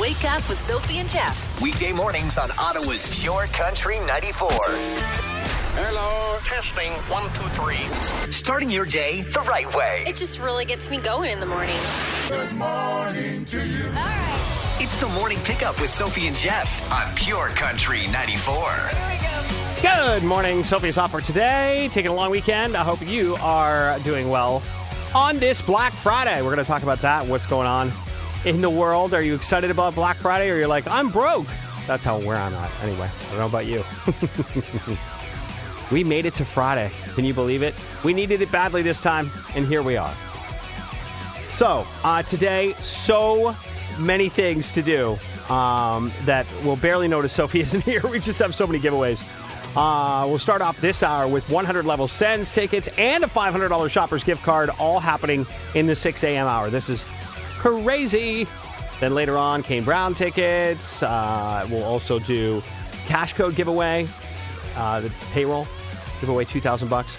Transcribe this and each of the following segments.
Wake Up with Sophie and Jeff. Weekday mornings on Ottawa's Pure Country 94. Hello, testing one, two, three. Starting your day the right way. It just really gets me going in the morning. Good morning to you. All right. It's the morning pickup with Sophie and Jeff on Pure Country 94. Good morning. Sophie's off for today. Taking a long weekend. I hope you are doing well. On this Black Friday, we're going to talk about that. What's going on in the world? Are you excited about Black Friday or you're like, I'm broke? That's how where I'm at. Anyway, I don't know about you. we made it to Friday. Can you believe it? We needed it badly this time, and here we are. So, uh, today, so many things to do um, that we'll barely notice Sophie isn't here. We just have so many giveaways. Uh, we'll start off this hour with 100 level Sens tickets and a $500 shoppers gift card, all happening in the 6 a.m. hour. This is crazy. Then later on, Kane Brown tickets. Uh, we'll also do cash code giveaway, uh, the payroll giveaway 2,000 bucks.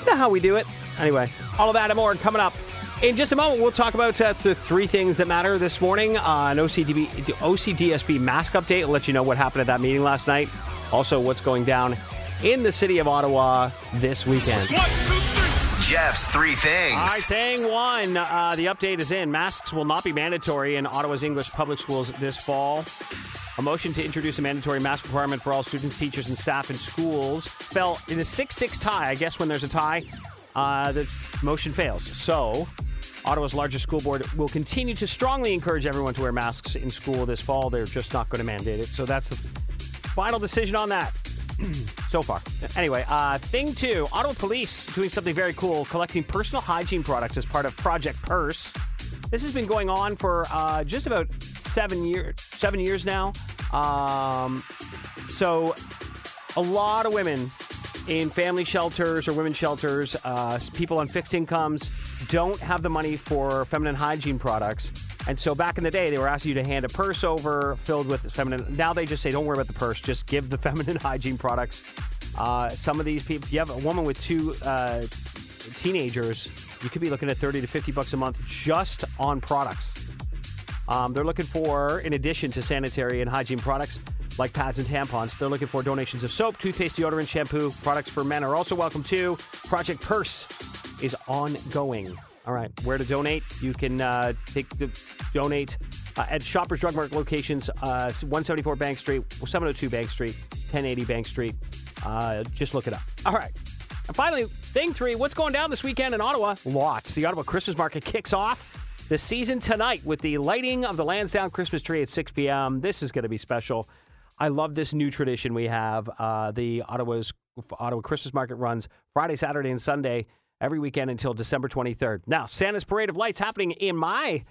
You know how we do it. Anyway, all of that and more coming up. In just a moment, we'll talk about uh, the three things that matter this morning. Uh, an OCDB, OCDSB mask update. I'll let you know what happened at that meeting last night. Also, what's going down in the city of Ottawa this weekend. Jeff's three things. All right, thing one. Uh, the update is in. Masks will not be mandatory in Ottawa's English public schools this fall. A motion to introduce a mandatory mask requirement for all students, teachers, and staff in schools fell in a 6 6 tie. I guess when there's a tie, uh, the motion fails. So, Ottawa's largest school board will continue to strongly encourage everyone to wear masks in school this fall. They're just not going to mandate it. So, that's the final decision on that so far. Anyway, uh, thing two Ottawa Police doing something very cool, collecting personal hygiene products as part of Project Purse. This has been going on for uh, just about seven years. Seven years now. Um, so, a lot of women in family shelters or women's shelters, uh, people on fixed incomes, don't have the money for feminine hygiene products. And so back in the day, they were asking you to hand a purse over filled with feminine. Now they just say, don't worry about the purse, just give the feminine hygiene products. Uh, some of these people, if you have a woman with two uh, teenagers, you could be looking at 30 to 50 bucks a month just on products. Um, they're looking for, in addition to sanitary and hygiene products like pads and tampons, they're looking for donations of soap, toothpaste, deodorant, shampoo. Products for men are also welcome too. Project Purse is ongoing. All right, where to donate? You can uh, take the donate uh, at Shoppers Drug Mart locations, uh, 174 Bank Street, 702 Bank Street, 1080 Bank Street. Uh, just look it up. All right. And finally, thing three, what's going down this weekend in Ottawa? Lots. The Ottawa Christmas Market kicks off the season tonight with the lighting of the Lansdowne Christmas tree at 6 p.m. This is going to be special. I love this new tradition we have. Uh, the Ottawa's Ottawa Christmas Market runs Friday, Saturday, and Sunday every weekend until December 23rd. Now, Santa's Parade of Lights happening in my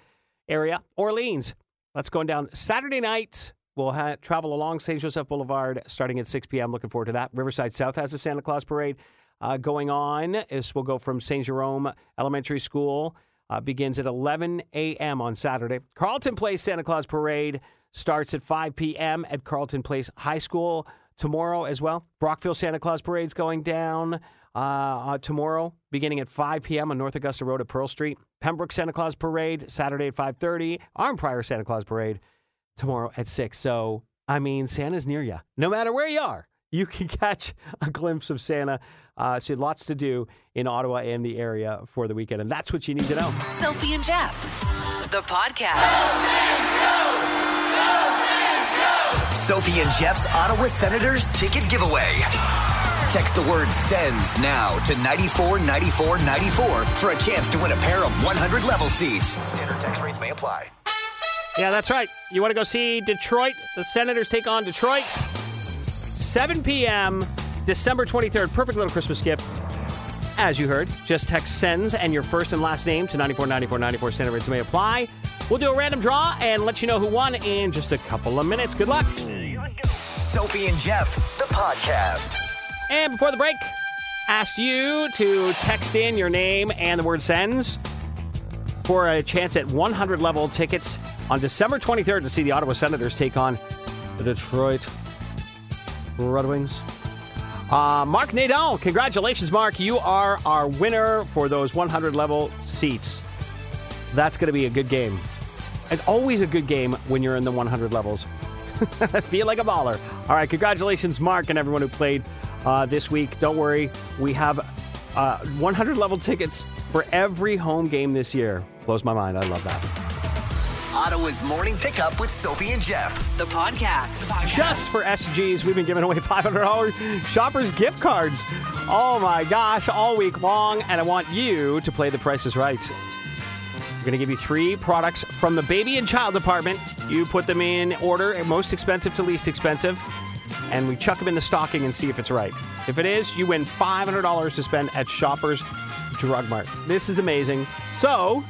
area, Orleans. That's going down Saturday night. We'll ha- travel along St. Joseph Boulevard starting at 6 p.m. Looking forward to that. Riverside South has a Santa Claus Parade uh, going on. This will go from St. Jerome Elementary School. Uh, begins at 11 a.m. on Saturday. Carleton Place Santa Claus Parade starts at 5 p.m. at Carleton Place High School tomorrow as well. Brockville Santa Claus Parade's going down uh, uh, tomorrow, beginning at 5 p.m. on North Augusta Road at Pearl Street. Pembroke Santa Claus Parade Saturday at 5:30. Arnprior Santa Claus Parade tomorrow at 6. So, I mean, Santa's near you. No matter where you are, you can catch a glimpse of Santa. Uh, so, lots to do in Ottawa and the area for the weekend. And that's what you need to know. Sophie and Jeff, the podcast. Sophie and Jeff's Ottawa Senators ticket giveaway. Text the word Sens now to 949494 for a chance to win a pair of 100 level seats. Standard text rates may apply. Yeah, that's right. You want to go see Detroit? The Senators take on Detroit. 7 p.m., December 23rd. Perfect little Christmas gift. As you heard, just text Sens and your first and last name to 949494. Standard rates may apply. We'll do a random draw and let you know who won in just a couple of minutes. Good luck. Sophie and Jeff, the podcast. And before the break, asked you to text in your name and the word Sens for a chance at 100 level tickets on December 23rd to see the Ottawa Senators take on the Detroit Red Wings. Uh, Mark Nadal, congratulations, Mark. You are our winner for those 100 level seats. That's going to be a good game. It's always a good game when you're in the 100 levels. I feel like a baller. All right, congratulations, Mark, and everyone who played uh, this week. Don't worry, we have uh, 100 level tickets for every home game this year. Blows my mind. I love that. Ottawa's morning pickup with Sophie and Jeff. The podcast. Just for SGs, we've been giving away $500 shoppers gift cards. Oh my gosh, all week long. And I want you to play the prices right. We're going to give you three products from the baby and child department. You put them in order, most expensive to least expensive, and we chuck them in the stocking and see if it's right. If it is, you win $500 to spend at Shoppers Drug Mart. This is amazing. So,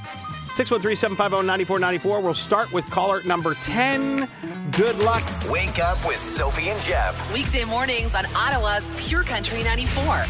613-750-9494. We'll start with caller number 10. Good luck. Wake up with Sophie and Jeff. Weekday mornings on Ottawa's Pure Country 94.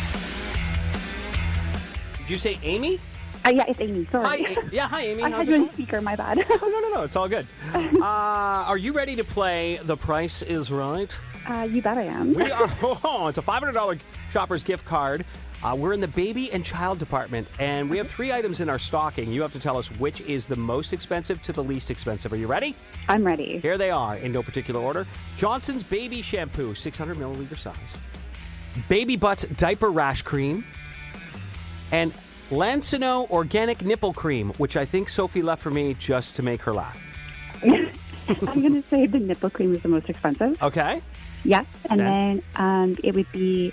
Did you say Amy? Uh, yeah, it's Amy. Hi. Sorry. A- Yeah, hi Amy. I How's had you it on going? speaker. My bad. Oh, no, no, no. It's all good. Uh, are you ready to play The Price is Right? Uh, you bet I am. We are. Oh, it's a $500 Shoppers gift card. Uh, we're in the baby and child department, and we have three items in our stocking. You have to tell us which is the most expensive to the least expensive. Are you ready? I'm ready. Here they are in no particular order Johnson's Baby Shampoo, 600 milliliter size, Baby Butts Diaper Rash Cream, and Lansinoh Organic Nipple Cream, which I think Sophie left for me just to make her laugh. I'm going to say the nipple cream is the most expensive. Okay? Yeah. And Okay. then um, it would be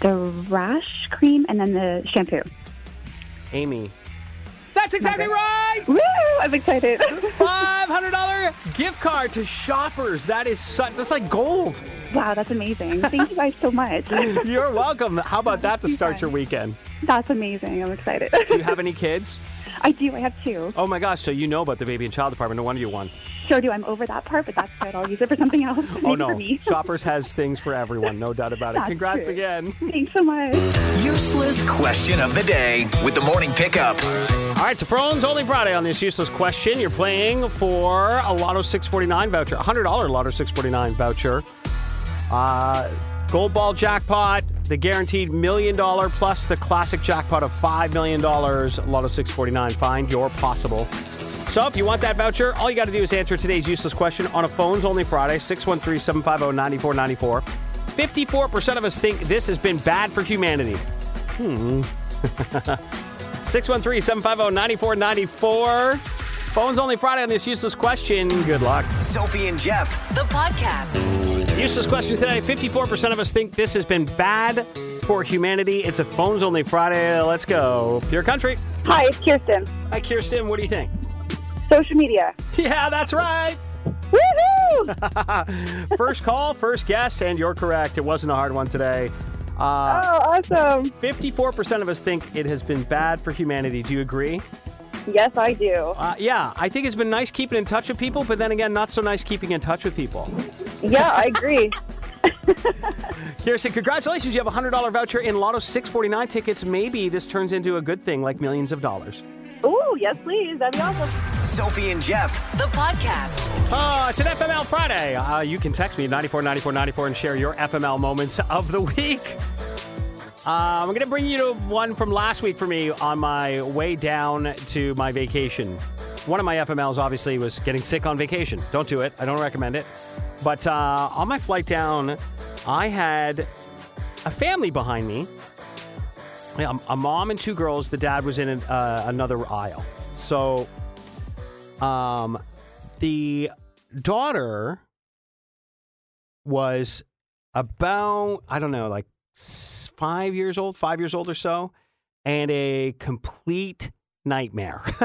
the rash cream and then the shampoo. Amy. That's exactly right! Woo! I'm excited. $500 gift card to shoppers. That is such, that's like gold. wow, that's amazing. Thank you guys so much. You're welcome. How about that to start your weekend? That's amazing. I'm excited. Do you have any kids? I do. I have two. Oh my gosh, so you know about the baby and child department. No wonder you won. Sure do. I'm over that part, but that's good. I'll use it for something else. Oh Maybe no. For me. Shoppers has things for everyone, no doubt about it. That's Congrats true. again. Thanks so much. Useless question of the day with the morning pickup. All right, so phones only Friday on this useless question. You're playing for a Lotto 649 voucher, $100 Lotto 649 voucher. Uh, gold ball jackpot, the guaranteed million dollar plus the classic jackpot of $5 million, Lotto 649. Find your possible. So if you want that voucher, all you got to do is answer today's useless question on a phones only Friday, 613 750 9494. 54% of us think this has been bad for humanity. Hmm. 613 750 9494. Phones only Friday on this useless question. Good luck. Sophie and Jeff. The podcast. Useless question today 54% of us think this has been bad for humanity. It's a phones only Friday. Let's go. Pure country. Hi, it's Kirsten. Hi, Kirsten. What do you think? Social media. Yeah, that's right. Woohoo! First call, first guess, and you're correct. It wasn't a hard one today. oh, awesome. 54% of us think it has been bad for humanity. Do you agree? Yes, I do. Uh, yeah, I think it's been nice keeping in touch with people, but then again, not so nice keeping in touch with people. Yeah, I agree. Kirsten, congratulations. You have a $100 voucher in Lotto 649 tickets. Maybe this turns into a good thing like millions of dollars. Ooh, yes, please. That'd be awesome. Sophie and Jeff. The podcast. Oh, it's an FML Friday. Uh, you can text me 949494 and share your FML moments of the week. Uh, I'm going to bring you to one from last week for me on my way down to my vacation. One of my FMLs obviously was getting sick on vacation. Don't do it. I don't recommend it. But uh, on my flight down, I had a family behind me. Yeah, a mom and two girls. The dad was in an, uh, another aisle. So, um, the daughter was about I don't know, like five years old, five years old or so, and a complete nightmare.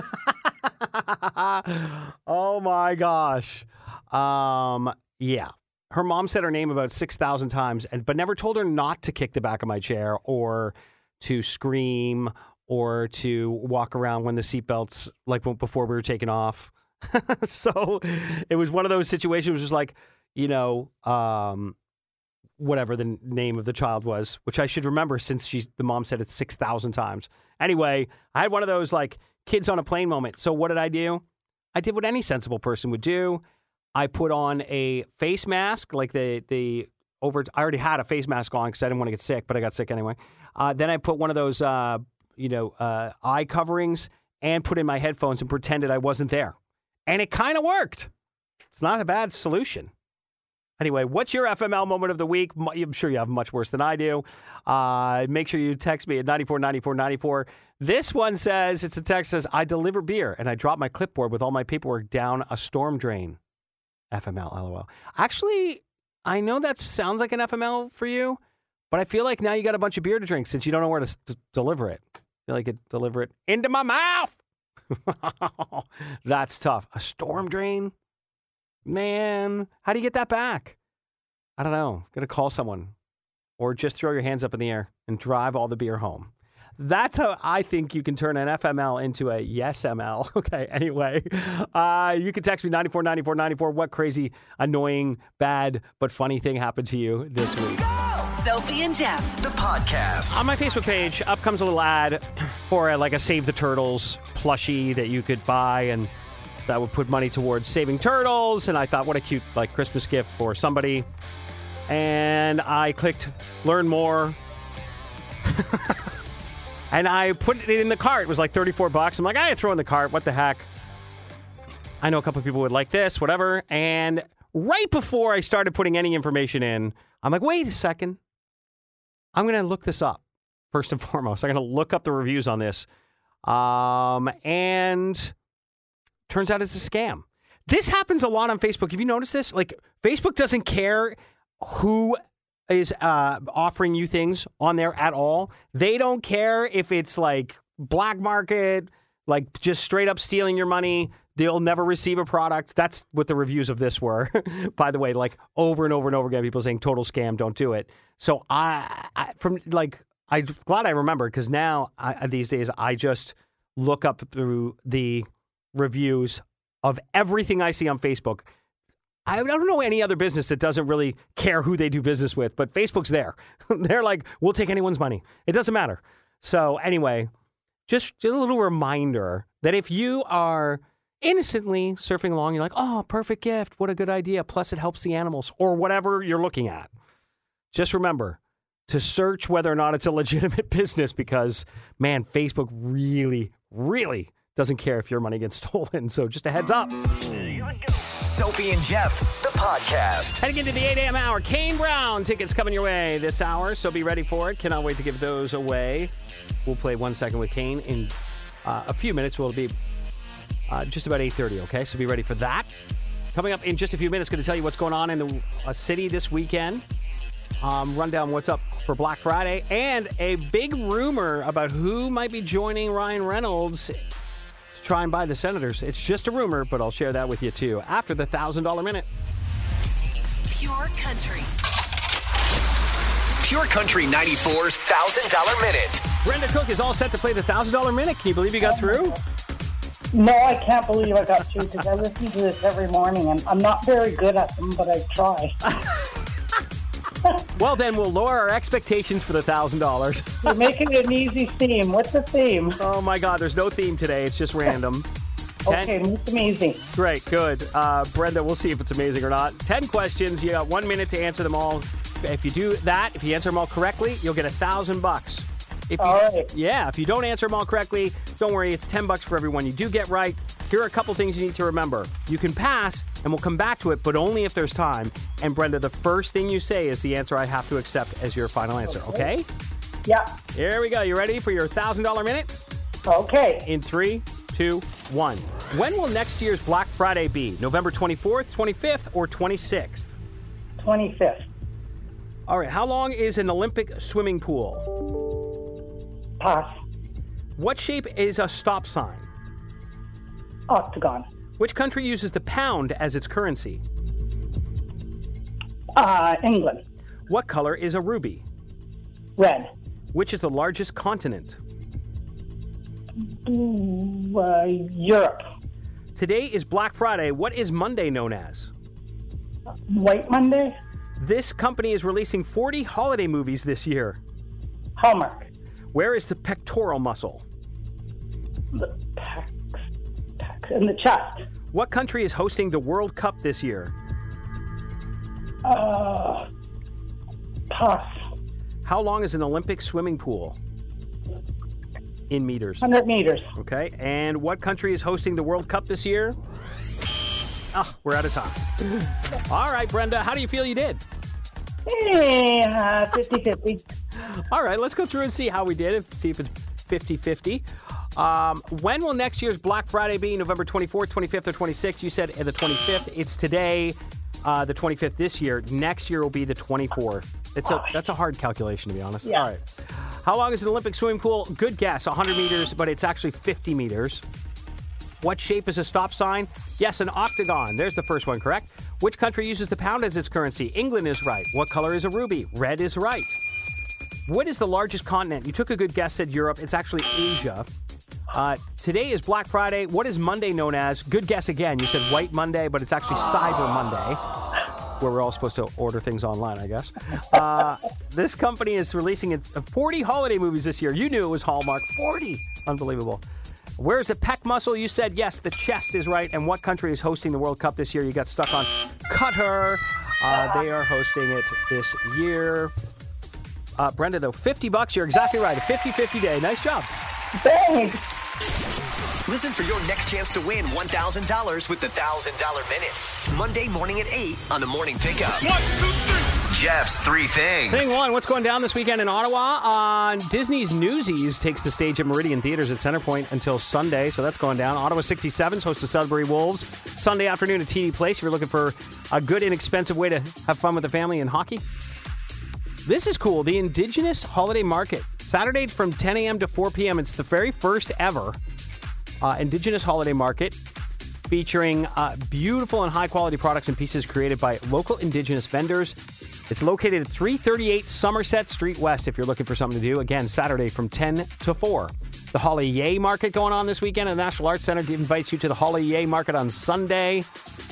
oh my gosh. Um, yeah. Her mom said her name about 6,000 times, and but never told her not to kick the back of my chair or to scream or to walk around when the seatbelts, like before we were taking off. so it was one of those situations, it was just like, you know, um, whatever the name of the child was, which I should remember since she's the mom said it 6,000 times. Anyway, I had one of those like kids on a plane moment. So what did I do? I did what any sensible person would do. I put on a face mask, like the the over. I already had a face mask on because I didn't want to get sick, but I got sick anyway. Uh, then I put one of those, uh, you know, uh, eye coverings and put in my headphones and pretended I wasn't there. and it kind of worked. It's not a bad solution. Anyway, what's your FML moment of the week? I'm sure you have much worse than I do. Uh, make sure you text me at 949494. This one says, it's a text says, I deliver beer and I drop my clipboard with all my paperwork down a storm drain. FML, lol. Actually, I know that sounds like an FML for you, but I feel like now you got a bunch of beer to drink since you don't know where to s- deliver it. I feel like it deliver it into my mouth. That's tough. A storm drain? Man, how do you get that back? I don't know. To call someone or just throw your hands up in the air and drive all the beer home. That's how I think you can turn an FML into a yes ML. Okay, anyway, uh, you can text me 949494. What crazy, annoying, bad, but funny thing happened to you this week? Sophie and Jeff. The podcast. On my Facebook page, up comes a little ad for a, like a Save the Turtles plushie that you could buy, and that would put money towards saving turtles. And I thought, what a cute like Christmas gift for somebody. And I clicked learn more. and I put it in the cart. It was like 34 bucks. I'm like, I throw in the cart. What the heck? I know a couple of people would like this, whatever. And right before I started putting any information in, I'm like, wait a second. I'm going to look this up first and foremost. I'm going to look up the reviews on this. Um, and turns out it's a scam. This happens a lot on Facebook. Have you noticed this? Like, Facebook doesn't care who is uh, offering you things on there at all. They don't care if it's like black market, like just straight up stealing your money. They'll never receive a product. That's what the reviews of this were. By the way, like over and over and over again, people saying total scam, don't do it. So I, I from like, I'm glad I remember because now I, these days I just look up through the reviews of everything I see on Facebook. I don't know any other business that doesn't really care who they do business with, but Facebook's there. They're like, we'll take anyone's money. It doesn't matter. So, anyway, just, just a little reminder that if you are innocently surfing along, you're like, oh, perfect gift. What a good idea. Plus, it helps the animals or whatever you're looking at. Just remember to search whether or not it's a legitimate business because, man, Facebook really, really doesn't care if your money gets stolen. So, just a heads up. Sophie and Jeff, the podcast. Heading into the 8 a.m. hour, Kane Brown tickets coming your way this hour, so be ready for it. Cannot wait to give those away. We'll play one second with Kane in uh, a few minutes. We'll be uh, just about 8:30. Okay, so be ready for that. Coming up in just a few minutes, going to tell you what's going on in the uh, city this weekend. Um, run down what's up for Black Friday and a big rumor about who might be joining Ryan Reynolds to try and buy the Senators. It's just a rumor, but I'll share that with you too after the thousand dollar minute. Pure country. Pure Country 94's $1,000 Minute. Brenda Cook is all set to play the thousand dollar minute. Can you believe you got through? No, I can't believe I got through because I listen to this every morning and I'm not very good at them, but I try. Well, then we'll lower our expectations for the thousand dollars. You're making it an easy theme. What's the theme? Oh my God, there's no theme today. It's just random. Ten- Okay, them easy. Great, good. Uh, Brenda, we'll see if it's amazing or not. 10 questions. You got one minute to answer them all. If you do that, if you answer them all correctly, you'll get a thousand bucks. If you, All right. Yeah, if you don't answer them all correctly, don't worry, it's 10 bucks for everyone you do get right. Here are a couple things you need to remember. You can pass, and we'll come back to it, but only if there's time. And Brenda, the first thing you say is the answer I have to accept as your final answer, okay? Yeah. Here we go. You ready for your $1,000 minute? Okay. in three, two, one. When will next year's Black Friday be? November 24th, 25th, or 26th? 25th. All right, how long is an Olympic swimming pool? Pass. What shape is a stop sign? Octagon. Which country uses the pound as its currency? Uh, England. What color is a ruby? Red. Which is the largest continent? Uh, Europe. Today is Black Friday. What is Monday known as? White Monday. This company is releasing 40 holiday movies this year. Hallmark. Where is the pectoral muscle? The in the chest. What country is hosting the World Cup this year? Uh, pass. How long is an Olympic swimming pool? in meters. 100 meters. Okay. And what country is hosting the World Cup this year? Oh, we're out of time. All right, Brenda, how do you feel you did? Hey, uh, 50-50. All right, let's go through and see how we did, see if it's 50 50. Um, when will next year's Black Friday be? November 24th, 25th, or 26th? You said the 25th. It's today, uh, the 25th this year. Next year will be the 24th. It's a, that's a hard calculation, to be honest. Yeah. All right. How long is an Olympic swimming pool? Good guess, 100 meters, but it's actually 50 meters. What shape is a stop sign? Yes, an octagon. There's the first one, correct? Which country uses the pound as its currency? England is right. What color is a ruby? Red is right. What is the largest continent? You took a good guess, said Europe. It's actually Asia. Uh, today is Black Friday. What is Monday known as? Good guess again. You said White Monday, but it's actually Cyber Monday, where we're all supposed to order things online, I guess. Uh, this company is releasing 40 holiday movies this year. You knew it was Hallmark. 40. Unbelievable. Where's the pec muscle? You said yes, the chest is right. And what country is hosting the World Cup this year? You got stuck on Qatar. Uh, they are hosting it this year. Uh, Brenda, though, 50 bucks. You're exactly right. A 50 50 day. Nice job. Thanks. Listen for your next chance to win $1,000 with the $1,000 Minute. Monday morning at 8 on the Morning Pickup. Jeff's Three Things. Thing one, what's going down this weekend in Ottawa? On Disney's Newsies takes the stage at Meridian Theaters at Centerpoint until Sunday, so that's going down. Ottawa 67s host the Sudbury Wolves Sunday afternoon at TD Place. If you're looking for a good, inexpensive way to have fun with the family and hockey, this is cool. The Indigenous Holiday Market Saturday from 10 a.m. to 4 p.m. It's the very first ever uh, Indigenous Holiday Market featuring uh, beautiful and high quality products and pieces created by local Indigenous vendors. It's located at 338 Somerset Street West if you're looking for something to do. Again, Saturday from 10 to 4. The Holly Yay Market going on this weekend at the National Arts Center invites you to the Holly Yay Market on Sunday.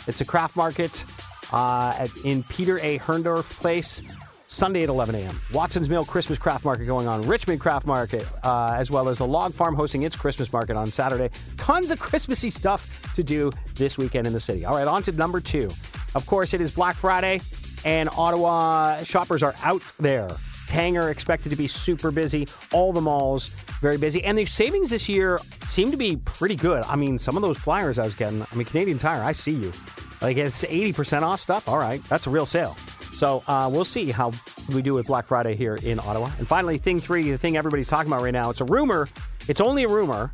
It's a craft market uh, at, in Peter A. Herrndorf Place. Sunday at 11 a.m. Watson's Mill Christmas Craft Market going on. Richmond Craft Market, uh, as well as the Log Farm hosting its Christmas market on Saturday. Tons of Christmassy stuff to do this weekend in the city. All right, on to number two. Of course, it is Black Friday, and Ottawa shoppers are out there. Tanger expected to be super busy. All the malls very busy, and the savings this year seem to be pretty good. I mean, some of those flyers I was getting. I mean, Canadian Tire, I see you. Like it's 80% off stuff. All right, that's a real sale. So uh, we'll see how we do with Black Friday here in Ottawa. And finally, thing three, the thing everybody's talking about right now, it's a rumor. It's only a rumor,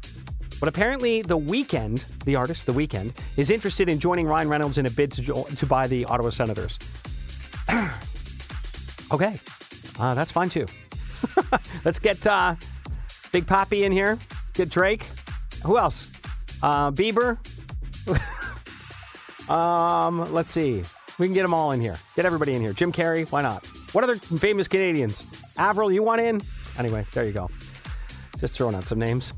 but apparently The Weeknd, the artist, The Weeknd, is interested in joining Ryan Reynolds in a bid to, jo- to buy the Ottawa Senators. okay, uh, that's fine too. Let's get uh, Big Poppy in here. Get Drake. Who else? Uh, Bieber. um, let's see. We can get them all in here. Get everybody in here. Jim Carrey, why not? What other famous Canadians? Avril, you want in? Anyway, there you go. Just throwing out some names.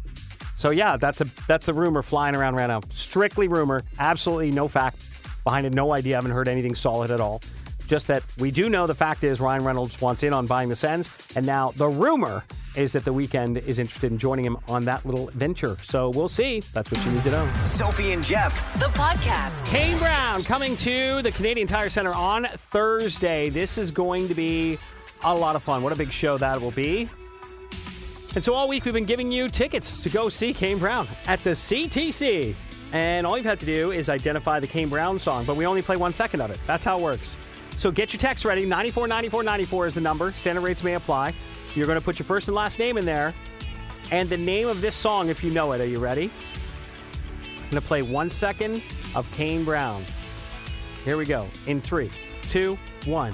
So yeah, that's a that's the rumor flying around right now. Strictly rumor, absolutely no fact behind it. No idea. I haven't heard anything solid at all. Just that we do know the fact is Ryan Reynolds wants in on buying the Sens, and now the rumor is that the Weeknd is interested in joining him on that little venture. So we'll see. That's what you need to know. Sophie and Jeff. The podcast. Kane Brown coming to the Canadian Tire Center on Thursday. This is going to be a lot of fun. What a big show that will be. And so all week we've been giving you tickets to go see Kane Brown at the CTC. And all you've had to do is identify the Kane Brown song, but we only play one second of it. That's how it works. So get your text ready. 949494 is the number. Standard rates may apply. You're going to put your first and last name in there and the name of this song if you know it. Are you ready? I'm going to play one second of Kane Brown. Here we go. In three, two, one.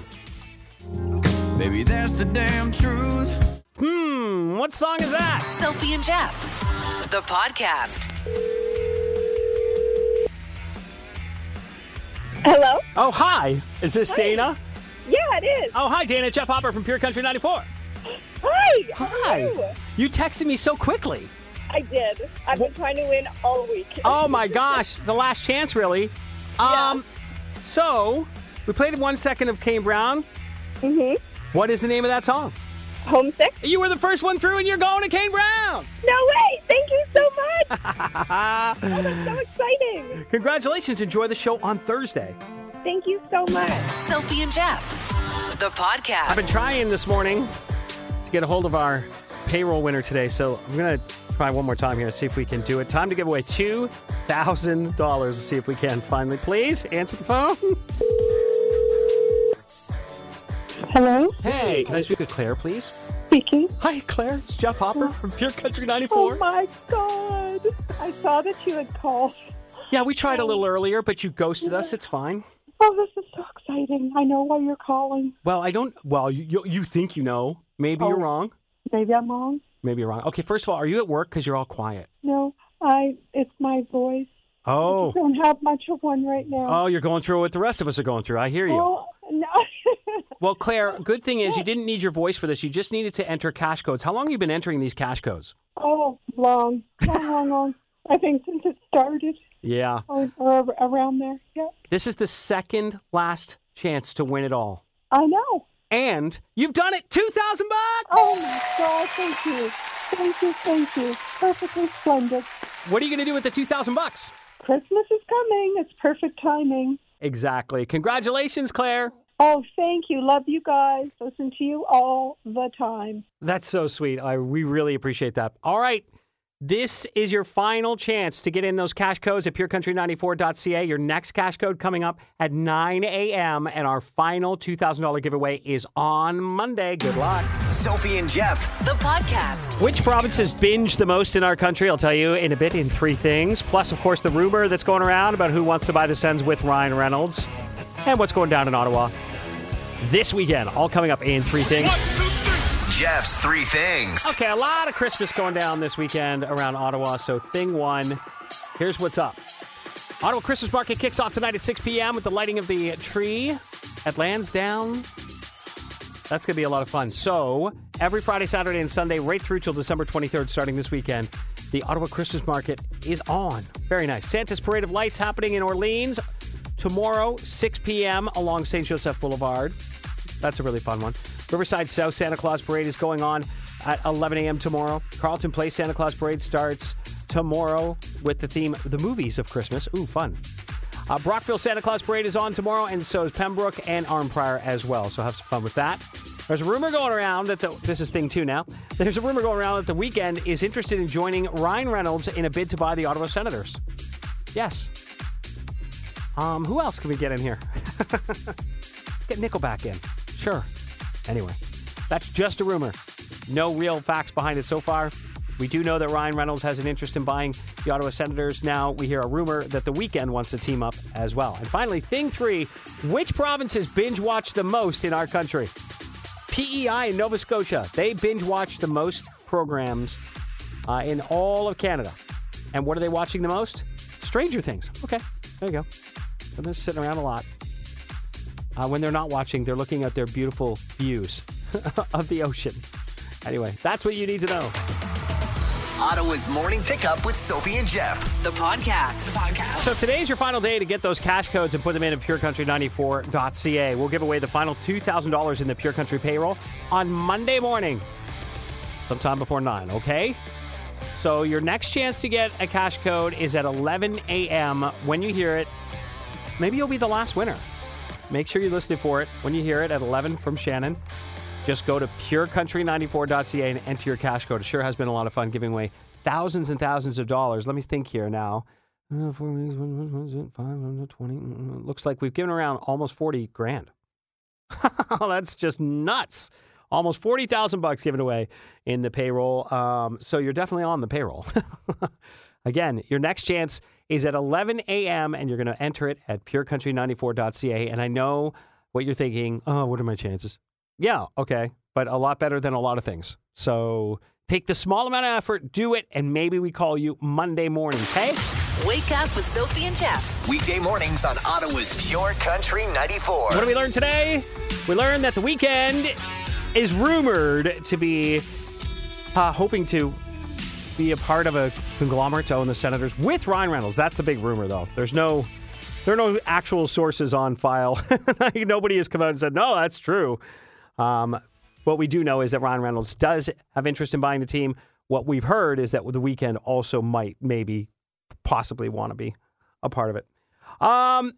Baby, that's the damn truth. Hmm, what song is that? Sophie and Jeff. The podcast. Hello? Oh, hi. Is this Dana? Yeah, it is. Oh, hi, Dana. Jeff Hopper from Pure Country 94. Hi. Hi. you? You texted me so quickly. I did. I've been trying to win all week. Oh, my gosh. The last chance, really. Um, So, we played one second of Kane Brown. hmm What is the name of that song? Homesick? You were the first one through, and you're going to Kane Brown. No way! Thank you so much. oh, that's so exciting. Congratulations. Enjoy the show on Thursday. Thank you so much. Sophie and Jeff. The podcast. I've been trying this morning to get a hold of our payroll winner today, so I'm going to try try one more time here and see if we can do it. Time to give away $2,000. See if we can finally. Please answer the phone. Hello, Hey, can I speak with Claire, please? speaking. Hi, Claire. It's Jeff Hopper oh. from Pure Country 94. Oh my God! I saw that you had called. Yeah, we tried a little um, earlier, but you ghosted us. It's fine. Oh, this is so exciting! I know why you're calling. Well, I don't. Well, you you, think you know. Maybe you're Oh. wrong. Maybe I'm wrong. Maybe you're wrong. Okay, first of all, are you at work? Because you're all quiet. No, I. It's my voice. Oh. I Oh, don't have much of one right now. oh, you're going through what the rest of us are going through. I hear you. Oh, no. Well, Claire, good thing is you didn't need your voice for this. You just needed to enter cash codes. How long have you been entering these cash codes? oh, long, long, long, long. I think since it started, Yeah. or, or around there. Yeah, This is the second last chance to win it all. I know. And you've done it. 2000 bucks. Oh my God! Thank you, thank you, thank you. Perfectly splendid. What are you going to do with the 2000 bucks? Christmas is coming. It's perfect timing. Exactly. Congratulations, Claire. Oh, thank you. Love you guys. Listen to you all the time. That's so sweet. I we really appreciate that. All right. This is your final chance to get in those cash codes at purecountry94.ca. Your next cash code coming up at 9 a.m. And our final $2,000 giveaway is on Monday. Good luck. Sophie and Jeff. The podcast. Which provinces binge the most in our country? I'll tell you in a bit in three things. Plus, of course, the rumor that's going around about who wants to buy the Sens with Ryan Reynolds and what's going down in Ottawa this weekend. All coming up in three things. Jeff's three things. Okay, a lot of Christmas going down this weekend around Ottawa. So, thing one, here's what's up. Ottawa Christmas Market kicks off tonight at 6 p.m. with the lighting of the tree at Lansdowne. That's going to be a lot of fun. So, every Friday, Saturday, and Sunday, right through till December 23rd, starting this weekend, the Ottawa Christmas Market is on. Very nice. Santa's Parade of Lights happening in Orleans tomorrow, 6 p.m. along St. Joseph Boulevard. That's a really fun one. Riverside South Santa Claus Parade is going on at 11 a.m. tomorrow. Carleton Place Santa Claus Parade starts tomorrow with the theme The Movies of Christmas. Ooh, fun. Uh, Brockville Santa Claus Parade is on tomorrow, and so is Pembroke and Arnprior as well. So have some fun with that. There's a rumor going around that the, this is thing two now. There's a rumor going around that the Weeknd is interested in joining Ryan Reynolds in a bid to buy the Ottawa Senators. Yes. Um, who else can we get in here? get Nickelback in. Sure. Anyway, that's just a rumor. No real facts behind it so far. We do know that Ryan Reynolds has an interest in buying the Ottawa Senators. Now we hear a rumor that the Weeknd wants to team up as well. And finally, thing three which provinces binge watch the most in our country? PEI in Nova Scotia. They binge watch the most programs uh, in all of Canada. And what are they watching the most? Stranger Things. Okay, there you go. They're sitting around a lot. Uh, when they're not watching, they're looking at their beautiful views of the ocean. Anyway, that's what you need to know. Ottawa's morning pickup with Sophie and Jeff. The podcast. The podcast. So today's your final day to get those cash codes and put them in at purecountry94.ca. We'll give away the final $2,000 in the Pure Country payroll on Monday morning, sometime before 9, okay? So your next chance to get a cash code is at 11 a.m. When you hear it, maybe you'll be the last winner. Make sure you listen for it when you hear it at 11 from Shannon. Just go to purecountry94.ca and enter your cash code. It sure has been a lot of fun giving away thousands and thousands of dollars. Let me think here now. Uh, four weeks, one, one, one, one, five, one, 20. Mm, mm, mm. Looks like we've given around almost 40 grand. That's just nuts. Almost 40,000 bucks given away in the payroll. Um, so you're definitely on the payroll. Again, your next chance is at 11 a.m. and you're going to enter it at purecountry94.ca. And I know what you're thinking. Oh, what are my chances? Yeah, okay, but a lot better than a lot of things. So take the small amount of effort, do it, and maybe we call you Monday morning, okay? Wake up with Sophie and Jeff. Weekday mornings on Ottawa's Pure Country 94. What did we learn today? We learned that the Weeknd is rumored to be uh, hoping to be a part of a conglomerate to own the Senators with Ryan Reynolds. That's the big rumor, though. There's no, there are no actual sources on file. Nobody has come out and said no, that's true. Um, what we do know is that Ryan Reynolds does have interest in buying the team. What we've heard is that the Weeknd also might, maybe, possibly want to be a part of it. Um,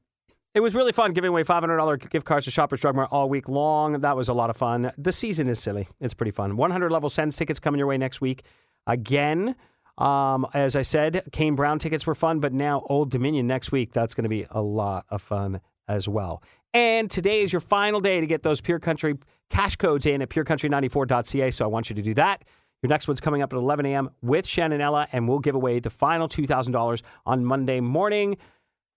it was really fun giving away $500 gift cards to Shoppers Drug Mart all week long. That was a lot of fun. The season is silly. It's pretty fun. 100 level Sens tickets coming your way next week. Again, Um, as I said, Kane Brown tickets were fun, but now Old Dominion next week. That's going to be a lot of fun as well. And today is your final day to get those Pure Country cash codes in at purecountry94.ca. So I want you to do that. Your next one's coming up at 11 a.m. with Shannon Ella, and we'll give away the final $2,000 on Monday morning.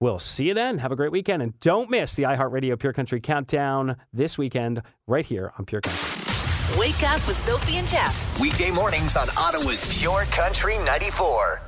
We'll see you then. Have a great weekend. And don't miss the iHeartRadio Pure Country Countdown this weekend right here on Pure Country. Wake up with Sophie and Jeff. Weekday mornings on Ottawa's Pure Country 94.